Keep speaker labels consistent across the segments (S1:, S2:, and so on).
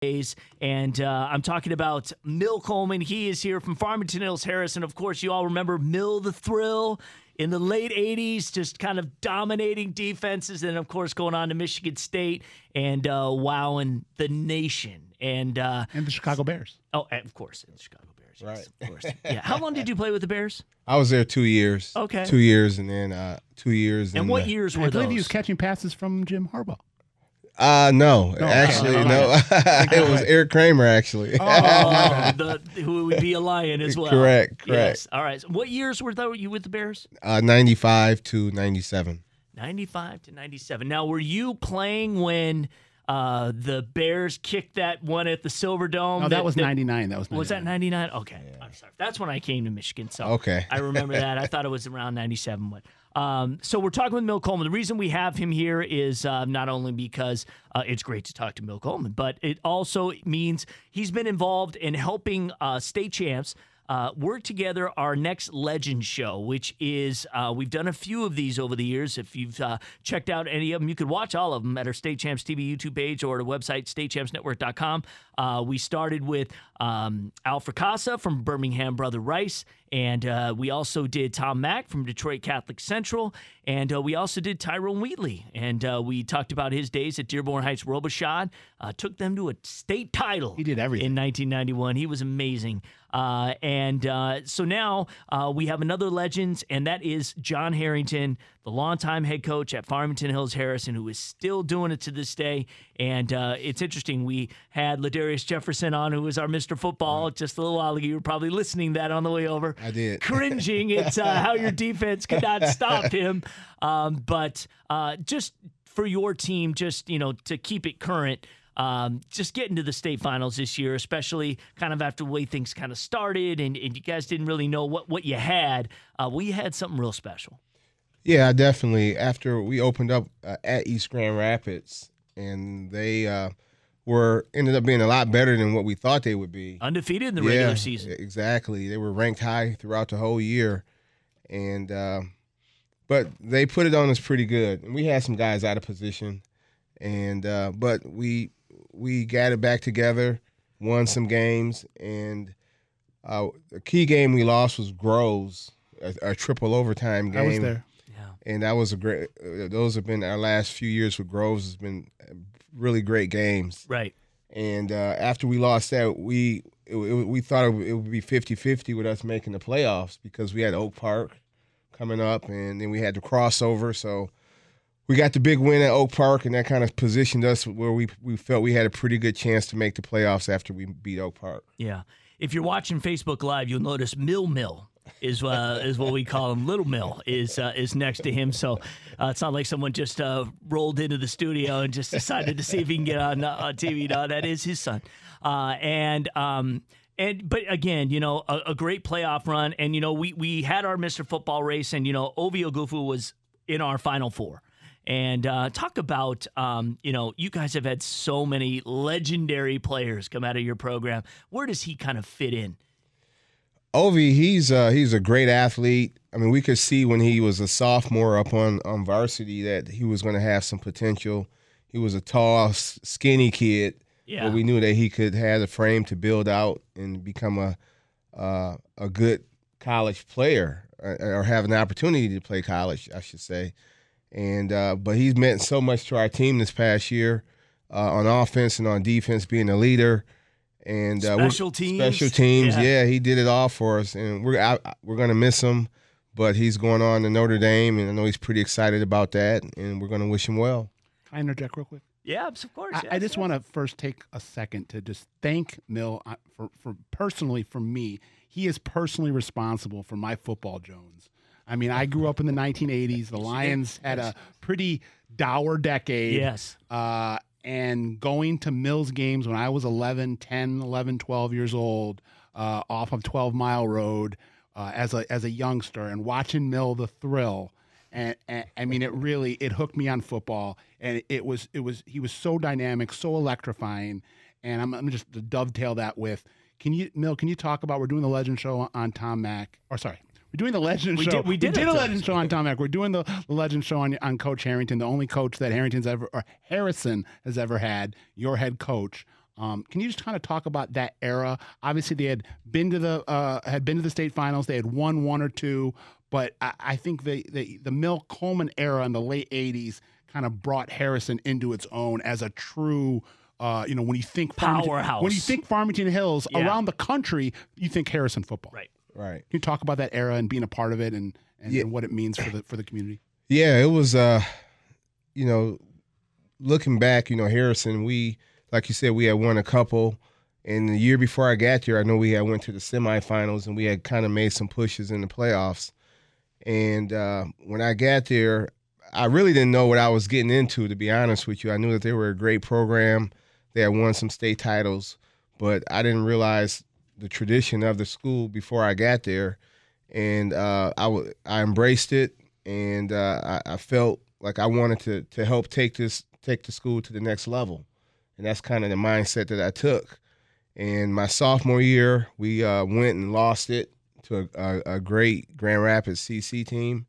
S1: days. And uh, I'm talking about Mill Coleman. He is here from Farmington Hills Harris. And of course, you all remember Mill the Thrill in the late 80s, just kind of dominating defenses. And of course, going on to Michigan State and uh, wowing the nation. And, uh,
S2: and the Chicago Bears.
S1: Oh, and of course, in the Chicago Bears. Yes,
S3: Right.
S1: Of course. Yeah. How long did you play with the Bears?
S3: I was there two years.
S1: Okay.
S3: Two years, and then uh, two years.
S1: And
S3: in
S1: what
S3: the-
S1: years were
S2: I believe he was catching passes from Jim Harbaugh.
S3: Uh, no,
S2: okay.
S3: actually,
S2: Never
S3: no. it was Erik Kramer, actually.
S1: Oh, the, who would be a lion as well.
S3: Correct, correct.
S1: Yes. All right. So what years were though you with the Bears?
S3: uh, 95 to 97.
S1: 95 to 97. Now, were you playing when uh, the Bears kicked that one at the Silverdome?
S2: No, that was 99. That was 99.
S1: Was that 99? Okay. I'm sorry. That's when I came to Michigan. So
S3: Okay.
S1: I remember that. I thought it was around 97. But um, so we're talking with Mill Coleman. The reason we have him here is uh, not only because uh, it's great to talk to Mill Coleman, but it also means he's been involved in helping uh, state champs. Uh, work together our next legend show, which is uh, we've done a few of these over the years. If you've uh, checked out any of them, you could watch all of them at our State Champs TV YouTube page or at our website statechampsnetwork.com. Uh, we started with um, Al Fracassa from Birmingham Brother Rice, and uh, we also did Tom Mach from Detroit Catholic Central, and uh, we also did Tyrone Wheatley, and uh, we talked about his days at Dearborn Heights Robichaud. Uh, took them to a state title.
S2: He did everything.
S1: in 1991. He was amazing. Uh, and uh, so now uh, we have another legend, and that is John Harrington, the longtime head coach at Farmington Hills Harrison, who is still doing it to this day. And uh, it's interesting. We had Ladarius Jefferson on, who was our Mr. Football just a little while ago. You were probably listening to that on the way over.
S3: I did.
S1: Cringing at uh, how your defense could not stop him. Um, but uh, just for your team, just, you know, to keep it current, um, just getting to the state finals this year, especially kind of after the way things kind of started and, and you guys didn't really know what, what you had. Uh, well, you had something real special.
S3: Yeah, definitely. After we opened up uh, at East Grand Rapids, and they uh, were ended up being a lot better than what we thought they would be.
S1: Undefeated in the
S3: yeah,
S1: regular season.
S3: Exactly. They were ranked high throughout the whole year, and uh, but they put it on us pretty good. And we had some guys out of position, and uh, but we we got it back together, won some games, and uh, the key game we lost was Groves, a, a triple overtime game
S2: I was there.
S1: Yeah.
S3: and that was a great. Uh, those have been our last few years with Groves has been uh, really great games.
S1: Right.
S3: And uh, after we lost that, we it, it, we thought it would, it would be 50-50 with us making the playoffs because we had Oak Park coming up, and then we had the crossover. So we got the big win at Oak Park, and that kind of positioned us where we we felt we had a pretty good chance to make the playoffs after we beat Oak Park.
S1: Yeah. If you're watching Facebook Live, you'll notice Mill Mill is uh, is what we call him. Little Mill is uh, is next to him, so uh, it's not like someone just uh, rolled into the studio and just decided to see if he can get on uh, on TV. No, that is his son, uh, and. Um, and but again, you know, a, a great playoff run, and you know, we we had our Mr. Football race, and you know, Ovie Oghoufo was in our Final Four. And uh, talk about, um, you know, you guys have had so many legendary players come out of your program. Where does he kind of fit in?
S3: Ovie, he's uh, he's a great athlete. I mean, we could see when he was a sophomore up on, on varsity that he was going to have some potential. He was a tall, skinny kid,
S1: Yeah.
S3: but we knew that he could have the frame to build out and become a uh, a good college player or, or have an opportunity to play college, I should say. And uh, but he's meant so much to our team this past year uh, on offense and on defense, being a leader. And uh, we're-
S1: Special teams.
S3: special teams,
S1: Yeah.
S3: yeah. he did it all for us, and we're I, we're gonna miss him, but he's going on to Notre Dame, and I know he's pretty excited about that, and we're gonna wish him well.
S2: Can I interject real quick?
S1: Yeah, of course.
S2: I, I just want to first take a second to just thank Mill uh, for, for personally for me. He is personally responsible for my football Jones. I mean, I grew up in the 1980s. The Lions had a pretty dour decade.
S1: Yes.
S2: Uh, and going to Mills games when I was 11, 10, 11, 12 years old uh, off of 12 Mile Road uh, as a as a youngster and watching Mill the thrill. And, and I mean, it really it hooked me on football, and it was it was he was so dynamic, so electrifying. And I'm, I'm just to dovetail that with can you Mill? Can you talk about we're doing the Legend Show on Tom Mach? Or sorry, we're doing the Legend
S1: We
S2: Show.
S1: did- we did it,
S2: a Legend Show on Tom Mach. We're doing the, the Legend Show on on Coach Harrington, the only coach that Harrington's ever or Harrison has ever had. Your head coach Um, can you just kind of talk about that era? Obviously, they had been to the uh, had been to the state finals. They had won one or two, but I, I think the, the the Mill Coleman era in the late '80s kind of brought Harrison into its own as a true. Uh, you know, when you think Farmington,
S1: Powerhouse.
S2: when you think Farmington Hills
S1: Yeah.
S2: around the country, you think Harrison football.
S1: Right.
S3: Right.
S2: Can you talk about that era and being a part of it and, and,
S3: Yeah.
S2: and what it means for the for the community?
S3: Yeah, it was uh you know, looking back, you know, Harrison, we like you said, we had won a couple. And the year before I got there, I know we had went to the semifinals and we had kind of made some pushes in the playoffs. And uh, when I got there, I really didn't know what I was getting into, to be honest with you. I knew that they were a great program. They had won some state titles, but I didn't realize the tradition of the school before I got there. And uh, I, w- I embraced it, and uh, I, I felt like I wanted to to help take this take the school to the next level, and that's kind of the mindset that I took. And my sophomore year, we uh, went and lost it to a, a, a great Grand Rapids CC team.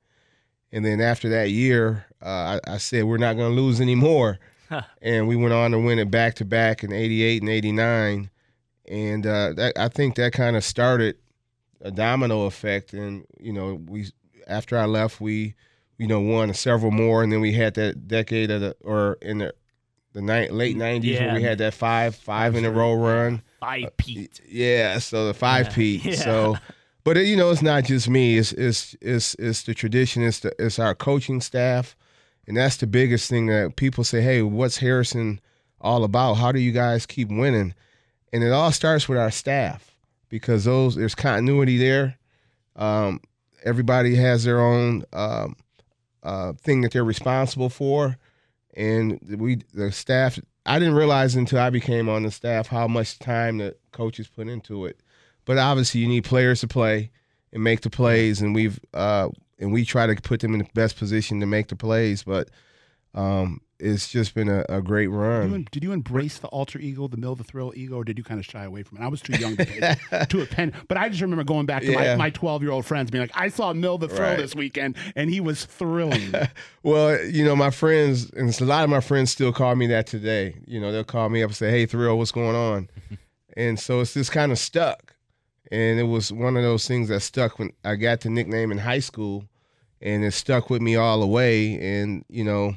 S3: And then after that year, uh, I, I said we're not going to lose anymore, and we went on to win it back to back in '88 and '89. And uh, that, I think that kind of started a domino effect. And you know, we after I left, we you know won several more, and then we had that decade of the or in the the ni- late '90s
S1: Yeah.
S3: where we had that five five in a row run.
S1: Five peat.
S3: Yeah, so the five
S1: Yeah.
S3: peat.
S1: Yeah.
S3: So, but it, you know, it's not just me. It's it's it's it's the tradition. It's the it's our coaching staff, and that's the biggest thing that people say. Hey, what's Harrison all about? How do you guys keep winning? And it all starts with our staff because those there's continuity there. Um, everybody has their own um, uh, thing that they're responsible for, and we the staff. I didn't realize until I became on the staff how much time the coaches put into it. But obviously, you need players to play and make the plays, and we've uh, and we try to put them in the best position to make the plays. But um, it's just been a, a great
S2: Did you,
S3: run.
S2: did you embrace the alter ego, the mill, the thrill ego, or did you kind of shy away from it? I was too young to pay to attend, but I just remember going back to
S3: Yeah.
S2: my, my 12 year old friends being like, I saw Mill the thrill
S3: Right.
S2: this weekend, and he was thrilling.
S3: Well, you know, my friends, and a lot of my friends still call me that today. You know, they'll call me up and say, "Hey, Thrill, what's going on?" and so it's just kind of stuck. And it was one of those things that stuck when I got the nickname in high school, and it stuck with me all the way. And you know,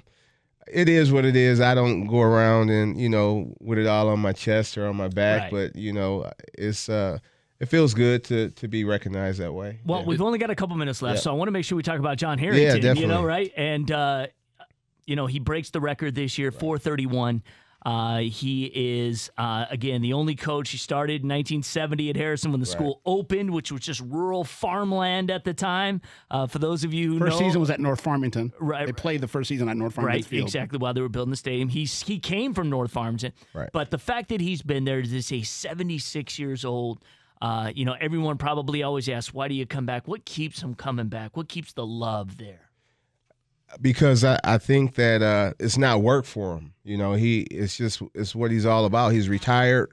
S3: it is what it is. I don't go around and you know with it all on my chest or on my back,
S1: Right.
S3: but you know, it's uh, it feels good to to be recognized that way.
S1: Well,
S3: Yeah.
S1: we've only got a couple minutes left,
S3: Yeah.
S1: so I want to make sure we talk about John Harrington. You know, right? And uh, you know, he breaks the record this year, 431. Uh, he is uh, again the only coach. He started in 1970 at Harrison when the school opened, which was just rural farmland at the time. Uh, for those of you who
S2: First
S1: know,
S2: season was at North Farmington.
S1: Right,
S2: They played the first season at North Farmington
S1: Right,
S2: Field.
S1: exactly. While they were building the stadium, he's he came from North Farmington.
S3: Right.
S1: But the fact that he's been there to say 76 years old, uh, you know, everyone probably always asks, why do you come back? What keeps him coming back? What keeps the love there?
S3: Because I, I think that uh, it's not work for him. You know, he it's just it's what he's all about. He's retired.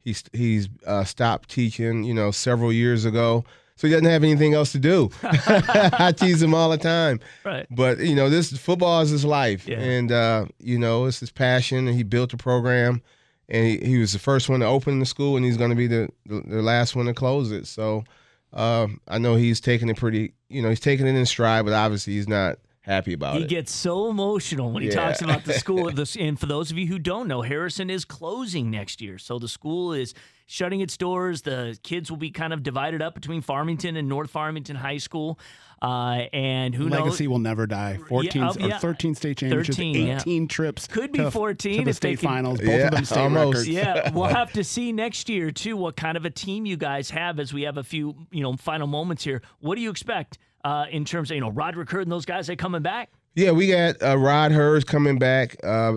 S3: He's he's uh, stopped teaching. You know, several years ago, so he doesn't have anything else to do. I tease him all the time.
S1: Right.
S3: But you know, this football is his life,
S1: Yeah.
S3: and uh, you know, it's his passion. And he built a program, and he, he was the first one to open the school, and he's going to be the, the the last one to close it. So uh, I know he's taking it pretty. You know, he's taking it in stride, but obviously he's not happy about
S1: He
S3: it.
S1: He gets so emotional when he
S3: Yeah.
S1: talks about the school. This, and for those of you who don't know, Harrison is closing next year. So the school is shutting its doors. The kids will be kind of divided up between Farmington and North Farmington High School. Uh, and who knows?
S2: Legacy will never die. 14
S1: oh,
S2: or
S1: yeah.
S2: 13 state championships,
S1: 13, yeah.
S2: 18 trips.
S1: Could be
S2: to-
S1: 14
S2: to the
S1: if they
S2: state
S1: can-
S2: finals. Both
S3: Yeah,
S2: of them state
S3: almost.
S2: records.
S1: Yeah, we'll have to see next year too what kind of a team you guys have as we have a few, you know, final moments here. What do you expect uh, in terms of you know Roderick Hurd and those guys? They coming back?
S3: Yeah, we got uh, Rod Hurst coming back. Uh,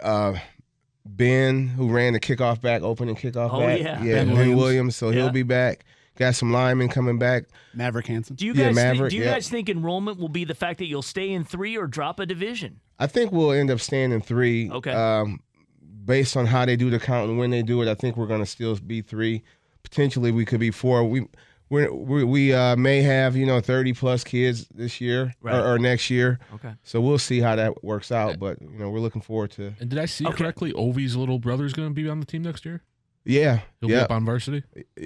S3: uh, Ben, who ran the kickoff back, opening kickoff
S1: Oh,
S3: back.
S1: yeah.
S3: yeah,
S2: Ben
S3: Ben,
S2: Williams.
S3: Williams. so
S1: Yeah.
S3: he'll be back. Got some linemen coming back.
S2: Maverick Hanson.
S1: Do you
S3: Yeah,
S1: guys think,
S3: Maverick,
S1: do you
S3: yeah.
S1: guys think enrollment will be the fact that you'll stay in three or drop a division?
S3: I think we'll end up staying in three.
S1: Okay.
S3: Um, based on how they do the count and when they do it, I think we're going to still be three. Potentially, we could be four. We we're, we we uh, may have you know 30 plus kids this year
S1: Right.
S3: or, or next year.
S1: Okay.
S3: So we'll see how that works out. But you know, we're looking forward to.
S4: And did I see
S1: Okay.
S4: correctly? Ovie's little brother's going to be on the team next year.
S3: Yeah,
S4: He'll be
S3: yeah.
S4: up on varsity.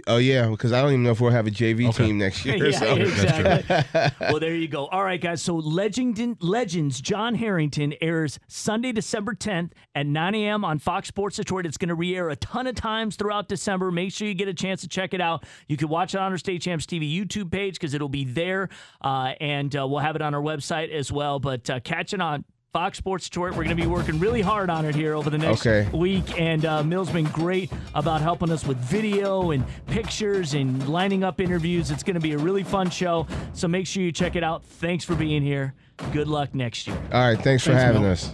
S3: Oh yeah, because I don't even know if we'll have a JV
S4: Okay.
S3: team next year.
S1: yeah,
S3: so.
S1: exactly. well, there you go. All right, guys. So, Legend Legends John Harrington airs Sunday, December 10th at 9 a.m. on Fox Sports Detroit. It's going to re-air a ton of times throughout December. Make sure you get a chance to check it out. You can watch it on our State Champs TV YouTube page because it'll be there, uh, and uh, we'll have it on our website as well. But uh, catch it on. Fox Sports Detroit. We're going to be working really hard on it here over the next
S3: Okay.
S1: week. And uh, Mill's been great about helping us with video and pictures and lining up interviews. It's going to be a really fun show. So make sure you check it out. Thanks for being here. Good luck next year.
S3: All right, thanks for having us.